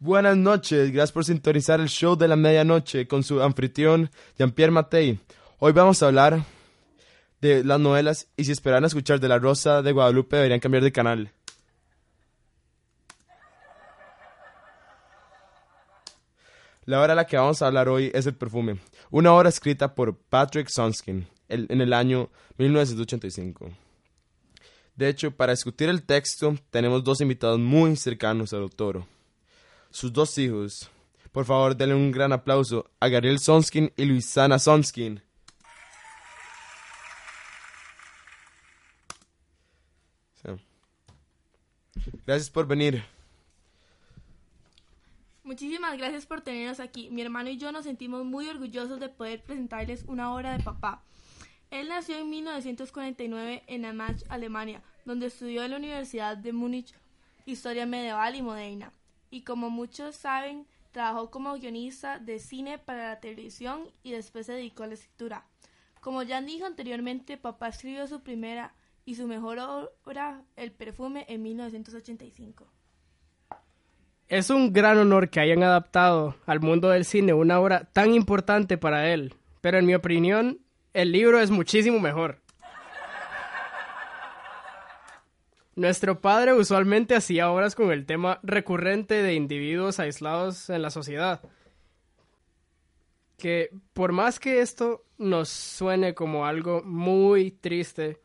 Buenas noches, gracias por sintonizar el show de la medianoche con su anfitrión Jean-Pierre Matei. Hoy vamos a hablar de las novelas y si esperan escuchar de La Rosa de Guadalupe deberían cambiar de canal. La obra de la que vamos a hablar hoy es El perfume, una obra escrita por Patrick Sonskin en el año 1985. De hecho, para discutir el texto tenemos dos invitados muy cercanos al autor sus dos hijos. Por favor, denle un gran aplauso a Gabriel Sonskin y Luisana Sonskin. Gracias por venir. Muchísimas gracias por tenernos aquí. Mi hermano y yo nos sentimos muy orgullosos de poder presentarles una obra de papá. Él nació en 1949 en Amach, Alemania, donde estudió en la Universidad de Múnich Historia Medieval y Moderna y como muchos saben, trabajó como guionista de cine para la televisión y después se dedicó a la escritura. Como ya dijo anteriormente, papá escribió su primera y su mejor obra, El perfume, en 1985. Es un gran honor que hayan adaptado al mundo del cine una obra tan importante para él, pero en mi opinión, el libro es muchísimo mejor. Nuestro padre usualmente hacía obras con el tema recurrente de individuos aislados en la sociedad. Que por más que esto nos suene como algo muy triste,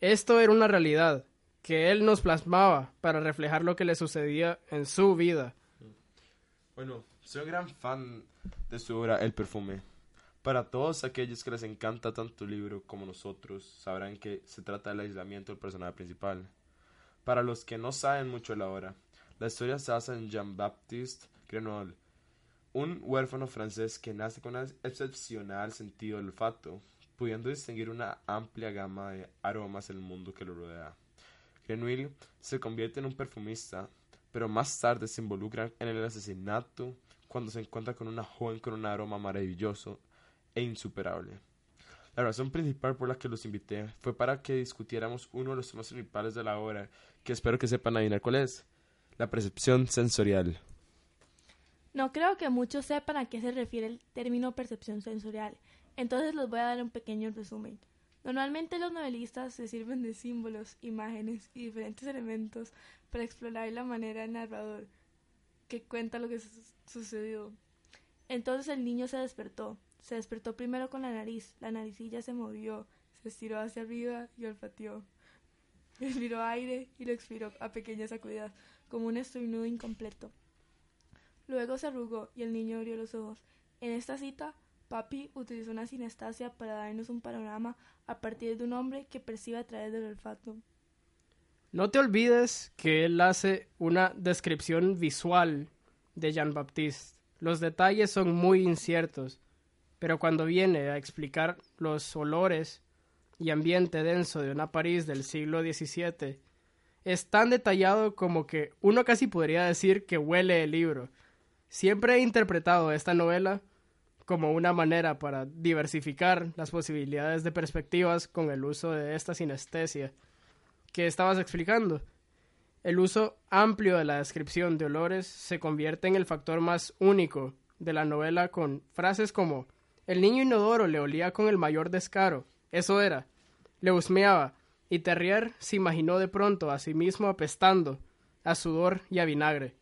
esto era una realidad que él nos plasmaba para reflejar lo que le sucedía en su vida. Bueno, soy un gran fan de su obra El perfume. Para todos aquellos que les encanta tanto el libro como nosotros, sabrán que se trata del aislamiento del personaje principal. Para los que no saben mucho la obra, la historia se basa en Jean-Baptiste Grenouille, un huérfano francés que nace con un excepcional sentido olfato, pudiendo distinguir una amplia gama de aromas en el mundo que lo rodea. Grenouille se convierte en un perfumista, pero más tarde se involucra en el asesinato cuando se encuentra con una joven con un aroma maravilloso e insuperable. La razón principal por la que los invité fue para que discutiéramos uno de los temas principales de la obra, que espero que sepan adivinar cuál es, la percepción sensorial. No creo que muchos sepan a qué se refiere el término percepción sensorial, entonces les voy a dar un pequeño resumen. Normalmente los novelistas se sirven de símbolos, imágenes y diferentes elementos para explorar la manera del narrador que cuenta lo que sucedió. Entonces el niño se despertó, se despertó primero con la nariz, la naricilla se movió, se estiró hacia arriba y olfateó. Respiró aire y lo expiró a pequeñas sacudidas, como un estornudo incompleto. Luego se arrugó y el niño abrió los ojos. En esta cita, Papi utilizó una sinestasia para darnos un panorama a partir de un hombre que percibe a través del olfato. No te olvides que él hace una descripción visual de Jean-Baptiste. Los detalles son muy inciertos pero cuando viene a explicar los olores y ambiente denso de una París del siglo XVII, es tan detallado como que uno casi podría decir que huele el libro. Siempre he interpretado esta novela como una manera para diversificar las posibilidades de perspectivas con el uso de esta sinestesia que estabas explicando. El uso amplio de la descripción de olores se convierte en el factor más único de la novela con frases como el niño inodoro le olía con el mayor descaro. Eso era. Le husmeaba, y Terrier se imaginó de pronto a sí mismo apestando, a sudor y a vinagre.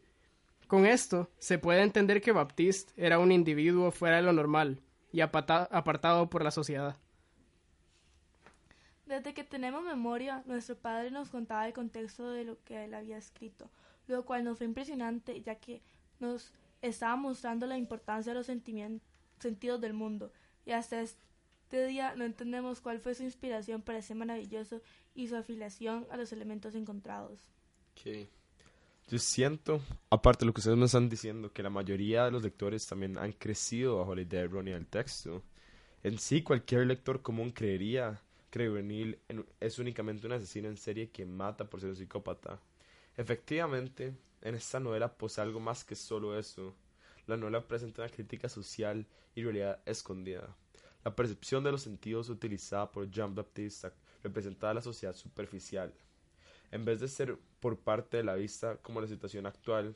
Con esto se puede entender que Baptiste era un individuo fuera de lo normal y apartado por la sociedad. Desde que tenemos memoria, nuestro padre nos contaba el contexto de lo que él había escrito, lo cual nos fue impresionante ya que nos estaba mostrando la importancia de los sentimientos sentidos del mundo, y hasta este día no entendemos cuál fue su inspiración para ese maravilloso y su afiliación a los elementos encontrados. Okay. Yo siento, aparte de lo que ustedes me están diciendo, que la mayoría de los lectores también han crecido bajo la idea errónea del texto. En sí, cualquier lector común creería que Neil es únicamente un asesino en serie que mata por ser un psicópata. Efectivamente, en esta novela posee algo más que solo eso. La novela presenta una crítica social y realidad escondida. La percepción de los sentidos utilizada por Jean-Baptiste representa a la sociedad superficial. En vez de ser por parte de la vista como la situación actual,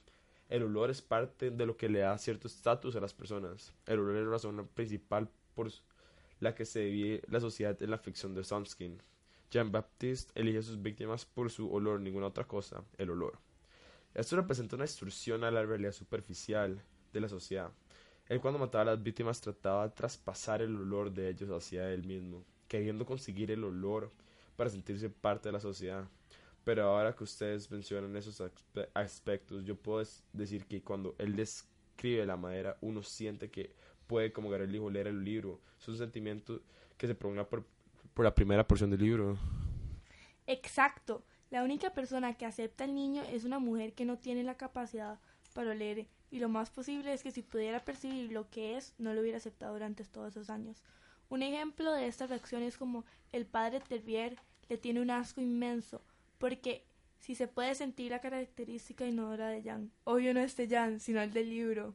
El olor es parte de lo que le da cierto estatus a las personas. El olor es la razón principal por la que se divide la sociedad en la ficción de Somskin. Jean-Baptiste elige a sus víctimas por su olor, ninguna otra cosa, el olor. Esto representa una distorsión a la realidad superficial de la sociedad. Él cuando mataba a las víctimas trataba de traspasar el olor de ellos hacia él mismo, queriendo conseguir el olor para sentirse parte de la sociedad. Pero ahora que ustedes mencionan esos aspectos, yo puedo decir que cuando él describe la madera, uno siente que puede, como Gabriel dijo, leer el libro. Es un sentimiento que se prolonga por, por la primera porción del libro. Exacto. La única persona que acepta al niño es una mujer que no tiene la capacidad para leer y lo más posible es que si pudiera percibir lo que es, no lo hubiera aceptado durante todos esos años. Un ejemplo de esta reacción es como el padre Terbier le tiene un asco inmenso, porque si se puede sentir la característica inodora de Jan, obvio no es de Jan, sino el del libro.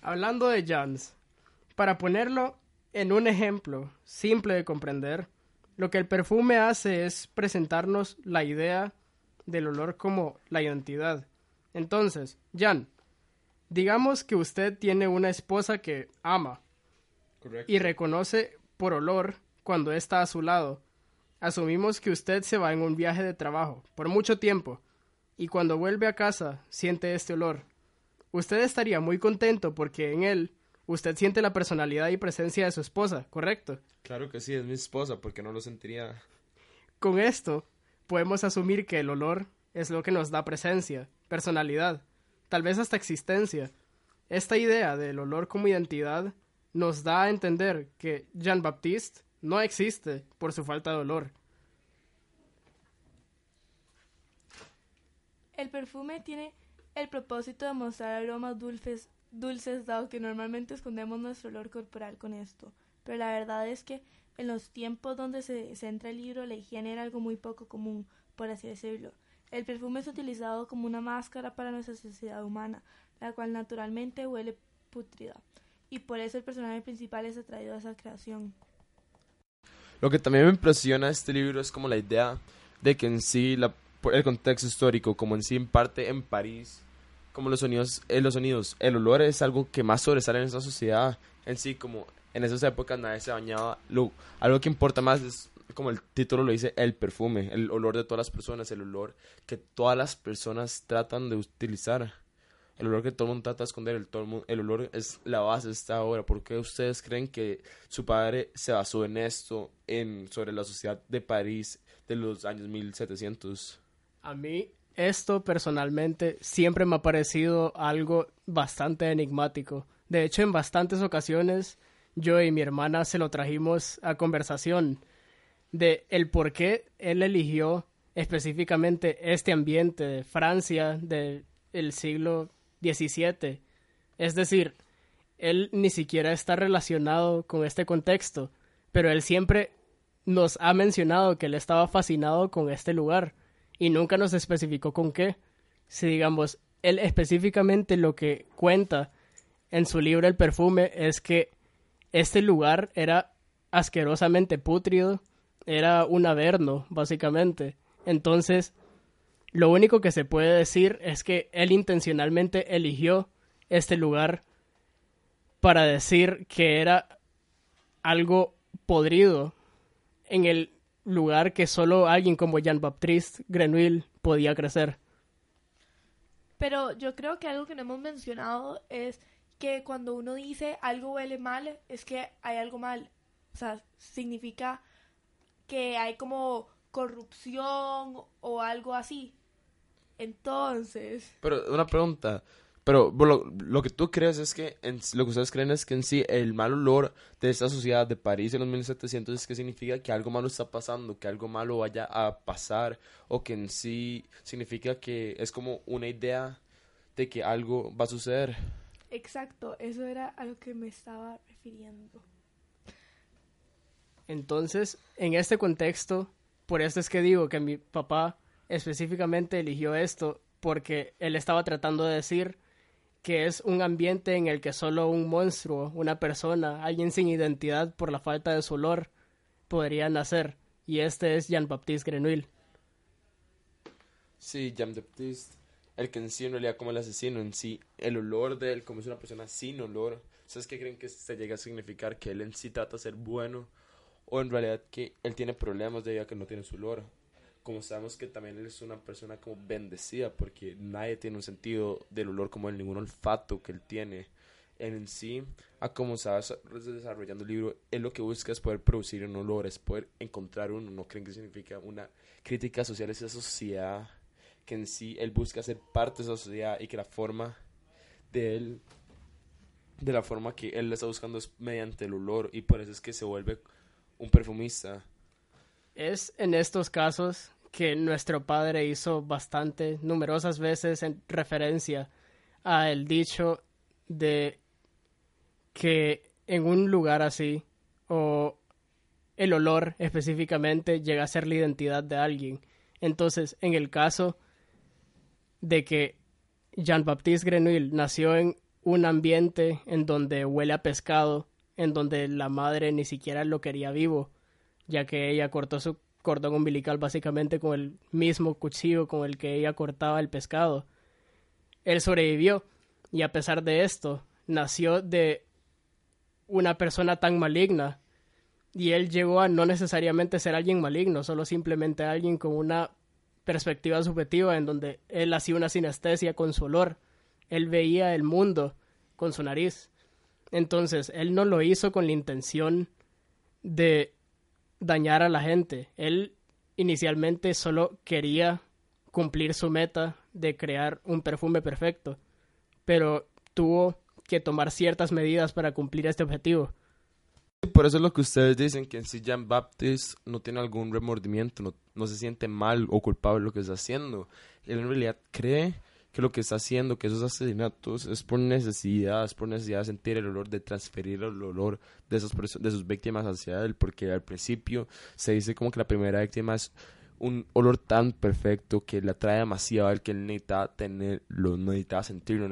Hablando de Jans, para ponerlo en un ejemplo simple de comprender, lo que el perfume hace es presentarnos la idea del olor como la identidad. Entonces, Jan, digamos que usted tiene una esposa que ama y reconoce por olor cuando está a su lado. Asumimos que usted se va en un viaje de trabajo por mucho tiempo y cuando vuelve a casa siente este olor. Usted estaría muy contento porque en él usted siente la personalidad y presencia de su esposa, ¿correcto? Claro que sí, es mi esposa, porque no lo sentiría. Con esto, podemos asumir que el olor es lo que nos da presencia, personalidad, tal vez hasta existencia. Esta idea del olor como identidad nos da a entender que Jean-Baptiste no existe por su falta de olor. El perfume tiene el propósito de mostrar aromas dulces, dulces dado que normalmente escondemos nuestro olor corporal con esto. Pero la verdad es que en los tiempos donde se centra el libro, la higiene era algo muy poco común, por así decirlo. El perfume es utilizado como una máscara para nuestra sociedad humana, la cual naturalmente huele putrida. Y por eso el personaje principal es atraído a esa creación. Lo que también me impresiona este libro es como la idea de que en sí el contexto histórico, como en sí en parte en París, como los sonidos, eh, los sonidos, el olor es algo que más sobresale en esa sociedad en sí, como en esas épocas nadie se bañaba. Lo, algo que importa más es, como el título lo dice, el perfume, el olor de todas las personas, el olor que todas las personas tratan de utilizar. El olor que todo el mundo trata de esconder, el, todo el, mundo, el olor es la base de esta obra. ¿Por qué ustedes creen que su padre se basó en esto, en, sobre la sociedad de París de los años 1700? A mí esto personalmente siempre me ha parecido algo bastante enigmático. De hecho, en bastantes ocasiones yo y mi hermana se lo trajimos a conversación de el por qué él eligió específicamente este ambiente de Francia del siglo XVII. Es decir, él ni siquiera está relacionado con este contexto, pero él siempre nos ha mencionado que él estaba fascinado con este lugar y nunca nos especificó con qué. Si digamos, él específicamente lo que cuenta en su libro El perfume es que este lugar era asquerosamente pútrido, era un averno, básicamente. Entonces, lo único que se puede decir es que él intencionalmente eligió este lugar para decir que era algo podrido en el lugar que solo alguien como Jean-Baptiste Grenouille podía crecer. Pero yo creo que algo que no hemos mencionado es que cuando uno dice algo huele mal, es que hay algo mal. O sea, significa que hay como corrupción o algo así. Entonces. Pero una pregunta. Pero lo, que tú crees es que, lo que ustedes creen es que en sí el mal olor de esta sociedad de París en los 1700 es que significa que algo malo está pasando, que algo malo vaya a pasar, o que en sí significa que es como una idea de que algo va a suceder. Exacto, eso era a lo que me estaba refiriendo. Entonces, en este contexto, por esto es que digo que mi papá específicamente eligió esto porque él estaba tratando de decir que es un ambiente en el que solo un monstruo, una persona, alguien sin identidad por la falta de su olor, podría nacer. Y este es Jean-Baptiste Grenouille. Sí, Jean Baptiste, el que en sí en realidad como el asesino, en sí, el olor de él, como es una persona sin olor, ¿sabes qué creen que se llega a significar? Que él en sí trata de ser bueno, o en realidad que él tiene problemas debido a que no tiene su olor. Como sabemos que también él es una persona como bendecida, porque nadie tiene un sentido del olor como él, ningún olfato que él tiene. En sí, a como se desarrollando el libro, él lo que busca es poder producir un olor, es poder encontrar uno. No creen que significa una crítica social a esa sociedad que en sí él busca ser parte de esa sociedad y que la forma de él, de la forma que él está buscando es mediante el olor y por eso es que se vuelve un perfumista. Es en estos casos que nuestro padre hizo bastante, numerosas veces en referencia a el dicho de que en un lugar así o el olor específicamente llega a ser la identidad de alguien. Entonces, en el caso de que Jean-Baptiste Grenouille nació en un ambiente en donde huele a pescado, en donde la madre ni siquiera lo quería vivo, ya que ella cortó su cordón umbilical básicamente con el mismo cuchillo con el que ella cortaba el pescado. Él sobrevivió y a pesar de esto, nació de una persona tan maligna y él llegó a no necesariamente ser alguien maligno, solo simplemente alguien con una perspectiva subjetiva en donde él hacía una sinestesia con su olor. Él veía el mundo con su nariz. Entonces, él no lo hizo con la intención de dañar a la gente. Él inicialmente solo quería cumplir su meta de crear un perfume perfecto, pero tuvo que tomar ciertas medidas para cumplir este objetivo. Por eso es lo que ustedes dicen, que en sí Jean Baptiste no tiene algún remordimiento, no, no se siente mal o culpable de lo que está haciendo. Él en realidad cree que lo que está haciendo, que esos asesinatos es por necesidad, es por necesidad de sentir el olor, de transferir el olor de, esos, de sus víctimas hacia él, porque al principio se dice como que la primera víctima es un olor tan perfecto que le atrae demasiado a él que él necesitaba tenerlo, necesitaba sentirlo,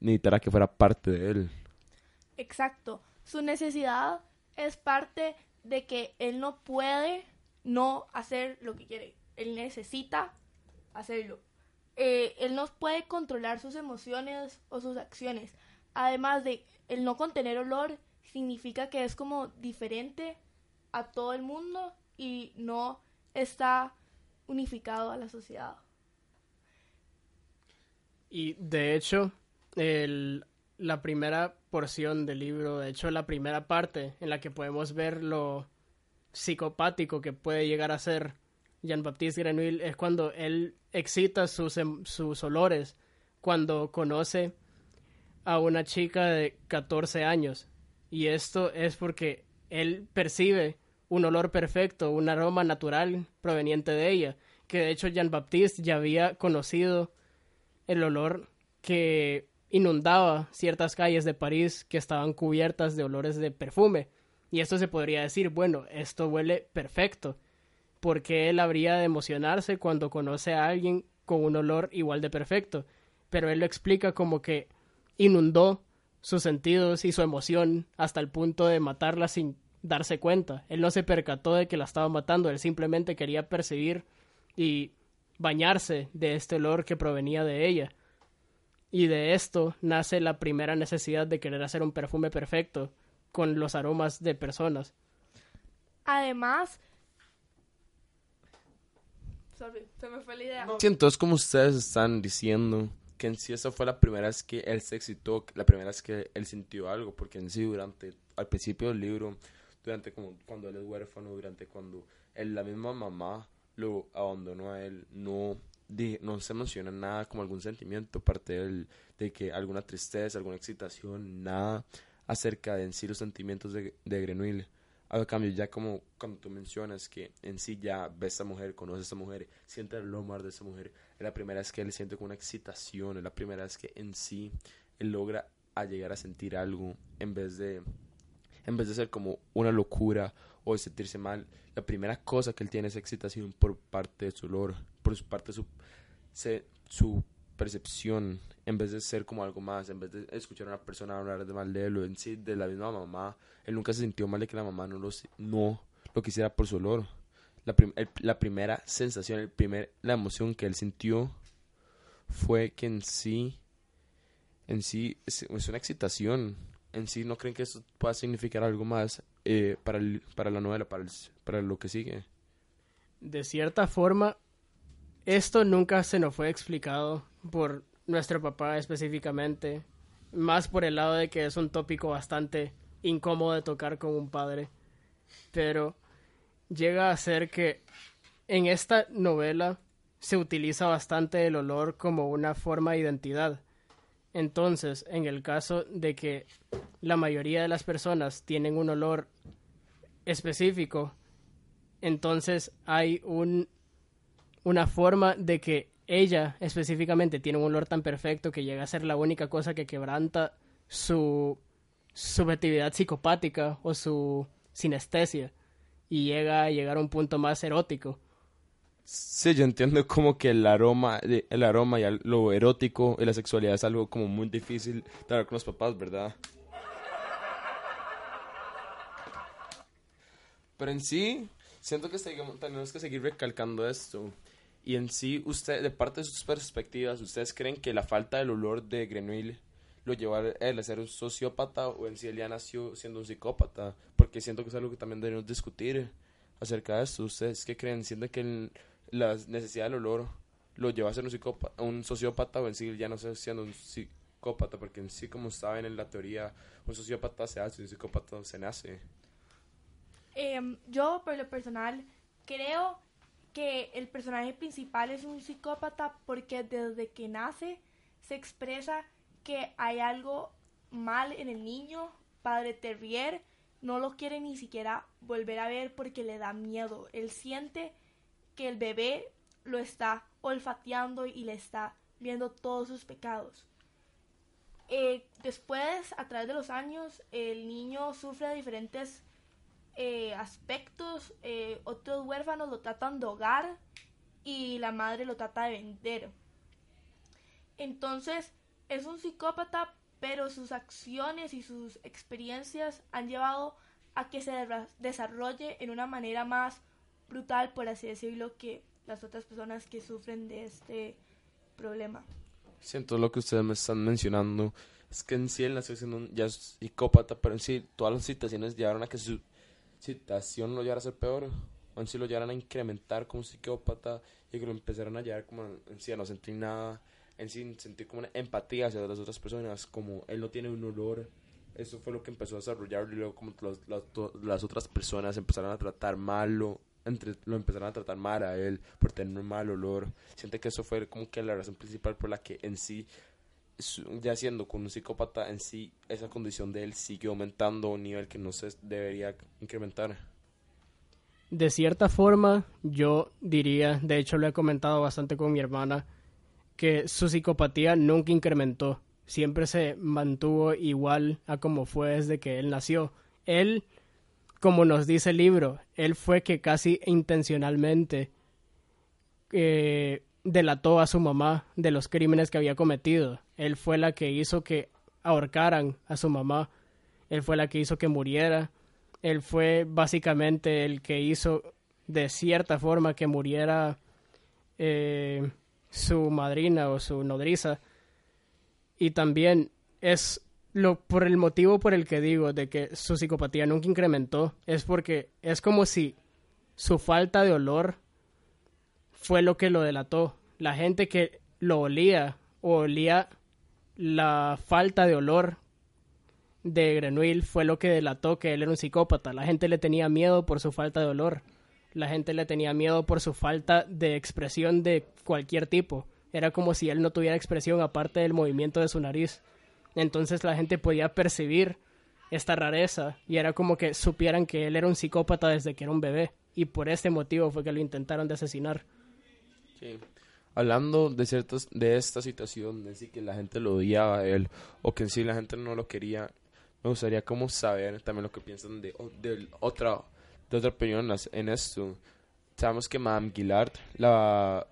necesitaba que fuera parte de él. Exacto, su necesidad es parte de que él no puede no hacer lo que quiere. Él necesita hacerlo. Eh, él no puede controlar sus emociones o sus acciones. Además de el no contener olor significa que es como diferente a todo el mundo y no está unificado a la sociedad. Y de hecho, el, la primera porción del libro, de hecho la primera parte en la que podemos ver lo psicopático que puede llegar a ser Jean-Baptiste Grenouille es cuando él excita sus, em, sus olores, cuando conoce a una chica de 14 años. Y esto es porque él percibe un olor perfecto, un aroma natural proveniente de ella, que de hecho Jean-Baptiste ya había conocido el olor que inundaba ciertas calles de París que estaban cubiertas de olores de perfume. Y esto se podría decir, bueno, esto huele perfecto, porque él habría de emocionarse cuando conoce a alguien con un olor igual de perfecto. Pero él lo explica como que inundó sus sentidos y su emoción hasta el punto de matarla sin darse cuenta. Él no se percató de que la estaba matando, él simplemente quería percibir y bañarse de este olor que provenía de ella. Y de esto nace la primera necesidad de querer hacer un perfume perfecto con los aromas de personas. Además, Sorry, se me fue la idea. Sí, entonces como ustedes están diciendo que en sí esa fue la primera vez que él se excitó, la primera vez que él sintió algo, porque en sí durante, al principio del libro, durante como cuando él es huérfano, durante cuando él, la misma mamá lo abandonó a él, no no se menciona nada como algún sentimiento, aparte del, de que alguna tristeza, alguna excitación, nada acerca de en sí los sentimientos de, de Grenouille. A cambio, ya como cuando tú mencionas que en sí ya ve a esta mujer, conoce a esta mujer, siente el olor de esa mujer, es la primera vez que él siente como una excitación, es la primera vez que en sí él logra llegar a sentir algo en vez de en vez de ser como una locura o de sentirse mal, la primera cosa que él tiene es excitación por parte de su olor, por su parte su, su percepción, en vez de ser como algo más, en vez de escuchar a una persona hablar de mal de él o en sí de la misma mamá, él nunca se sintió mal de que la mamá no lo, no lo quisiera por su olor. la, prim- el- la primera sensación, el primer, la emoción que él sintió fue que en sí, en sí, es, es una excitación. En sí, ¿no creen que eso pueda significar algo más eh, para, el- para la novela, para, el- para lo que sigue? De cierta forma, esto nunca se nos fue explicado por nuestro papá específicamente, más por el lado de que es un tópico bastante incómodo de tocar con un padre, pero llega a ser que en esta novela se utiliza bastante el olor como una forma de identidad. Entonces, en el caso de que la mayoría de las personas tienen un olor específico, entonces hay un, una forma de que ella específicamente tiene un olor tan perfecto que llega a ser la única cosa que quebranta su subjetividad psicopática o su sinestesia y llega a llegar a un punto más erótico. Sí, yo entiendo como que el aroma, de- el aroma y lo erótico y la sexualidad es algo como muy difícil de hablar con los papás, ¿verdad? Pero en sí, siento que tenemos que seguir recalcando esto. Y en sí, usted, de parte de sus perspectivas, ¿ustedes creen que la falta del olor de Grenouille lo llevó a él a ser un sociópata o en sí él ya nació siendo un psicópata? Porque siento que es algo que también debemos discutir acerca de esto. ¿Ustedes qué creen? ¿Sienten que el- la necesidad del olor lo llevó a ser un, psicópata, un sociópata o en sí ya no siendo un psicópata? Porque en sí, como saben en la teoría, un sociópata se hace, un psicópata se nace. Em, yo, por lo personal, creo que el personaje principal es un psicópata porque desde que nace se expresa que hay algo mal en el niño. Padre Terrier no lo quiere ni siquiera volver a ver porque le da miedo. Él siente que el bebé lo está olfateando y le está viendo todos sus pecados. Eh, después, a través de los años, el niño sufre diferentes eh, aspectos. eh, otros huérfanos lo tratan de hogar y la madre lo trata de vender. Entonces, es un psicópata, pero sus acciones y sus experiencias han llevado a que se desarrolle en una manera más brutal, por así decirlo, que las otras personas que sufren de este problema. Siento lo que ustedes me están mencionando. Es que en sí nació siendo un, ya es psicópata, pero en sí todas las situaciones llevaron a que su situación lo llevara a ser peor. En sí lo llevaran a incrementar como psicópata y que lo empezaran a llevar como en sí a no sentir nada. En sí sentir como una empatía hacia las otras personas. Como él no tiene un olor. Eso fue lo que empezó a desarrollar y luego como los- to- las otras personas empezaron a tratar malo. Entre, lo empezaron a tratar mal a él por tener un mal olor. Siente que eso fue como que la razón principal por la que en sí ya siendo con un psicópata en sí, esa condición de él sigue aumentando a un nivel que no se debería incrementar. De cierta forma, yo diría, de hecho lo he comentado bastante con mi hermana, que su psicopatía nunca incrementó, siempre se mantuvo igual a como fue desde que él nació. Él, como nos dice el libro, él fue que casi intencionalmente eh, delató a su mamá de los crímenes que había cometido. Él fue la que hizo que ahorcaran a su mamá. Él fue la que hizo que muriera. Él fue básicamente el que hizo de cierta forma que muriera eh, su madrina o su nodriza. Y también es lo por el motivo por el que digo de que su psicopatía nunca incrementó es porque es como si su falta de olor fue lo que lo delató. La gente que lo olía o olía la falta de olor de Grenouille fue lo que delató que él era un psicópata. La gente le tenía miedo por su falta de olor. La gente le tenía miedo por su falta de expresión de cualquier tipo. Era como si él no tuviera expresión aparte del movimiento de su nariz. Entonces la gente podía percibir esta rareza y era como que supieran que él era un psicópata desde que era un bebé. Y por este motivo fue que lo intentaron de asesinar. Sí. Hablando de ciertas de esta situación, de sí que la gente lo odiaba a él o que en sí la gente no lo quería, me gustaría como saber también lo que piensan de, de otra de otra opinión en esto. Sabemos que Madame Gillard, la,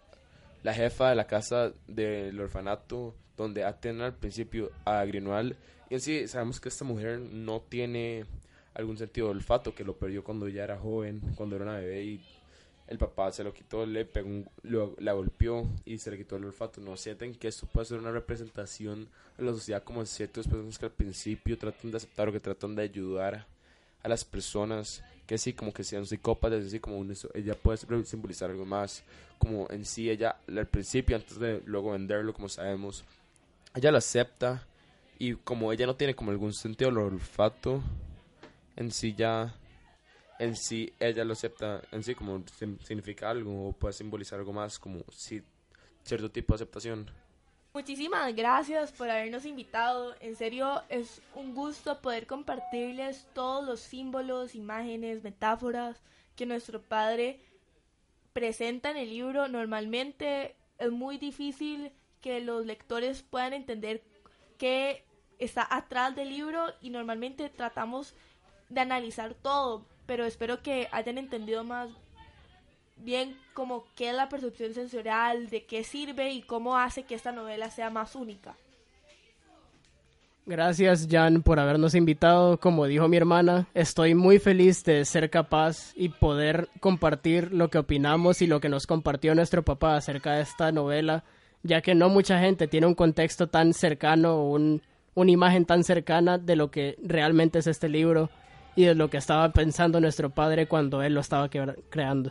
la jefa de la casa del orfanato donde atienden al principio a Grinoal, y en sí sabemos que esta mujer no tiene algún sentido de olfato, que lo perdió cuando ella era joven, cuando era una bebé y el papá se lo quitó, le pegó, un- lo- la golpeó y se le quitó el olfato. ¿No sienten que esto puede ser una representación en la sociedad como ciertas personas que al principio tratan de aceptar o que tratan de ayudar a las personas que sí, como que sean psicópatas, así como un- ella puede simbolizar algo más, como en sí ella al principio, antes de luego venderlo, como sabemos, ella lo acepta y como ella no tiene como algún sentido del olfato, en sí ya, en sí ella lo acepta, en sí como significa algo o puede simbolizar algo más, como cierto tipo de aceptación. Muchísimas gracias por habernos invitado. En serio, es un gusto poder compartirles todos los símbolos, imágenes, metáforas que nuestro padre presenta en el libro. Normalmente es muy difícil que los lectores puedan entender qué está atrás del libro y normalmente tratamos de analizar todo, pero espero que hayan entendido más bien como qué es la percepción sensorial, de qué sirve y cómo hace que esta novela sea más única. Gracias, Jan, por habernos invitado. Como dijo mi hermana, estoy muy feliz de ser capaz y poder compartir lo que opinamos y lo que nos compartió nuestro papá acerca de esta novela, ya que no mucha gente tiene un contexto tan cercano o un- una imagen tan cercana de lo que realmente es este libro y de lo que estaba pensando nuestro padre cuando él lo estaba creando.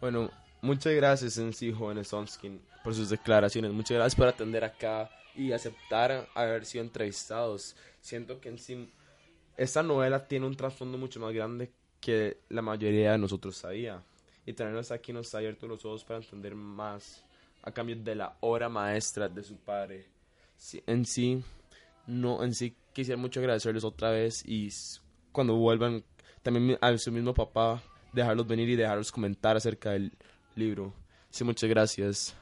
Bueno, muchas gracias en sí, jóvenes Onskin, por sus declaraciones. Muchas gracias por atender acá y aceptar haber sido entrevistados. Siento que en sí esta novela tiene un trasfondo mucho más grande que la mayoría de nosotros sabía. Y tenerlos aquí nos ha abierto los ojos para entender más a cambio de la obra maestra de su padre. Sí, en sí, no, en sí quisiera mucho agradecerles otra vez y cuando vuelvan también a su mismo papá dejarlos venir y dejarlos comentar acerca del libro. Sí, muchas gracias.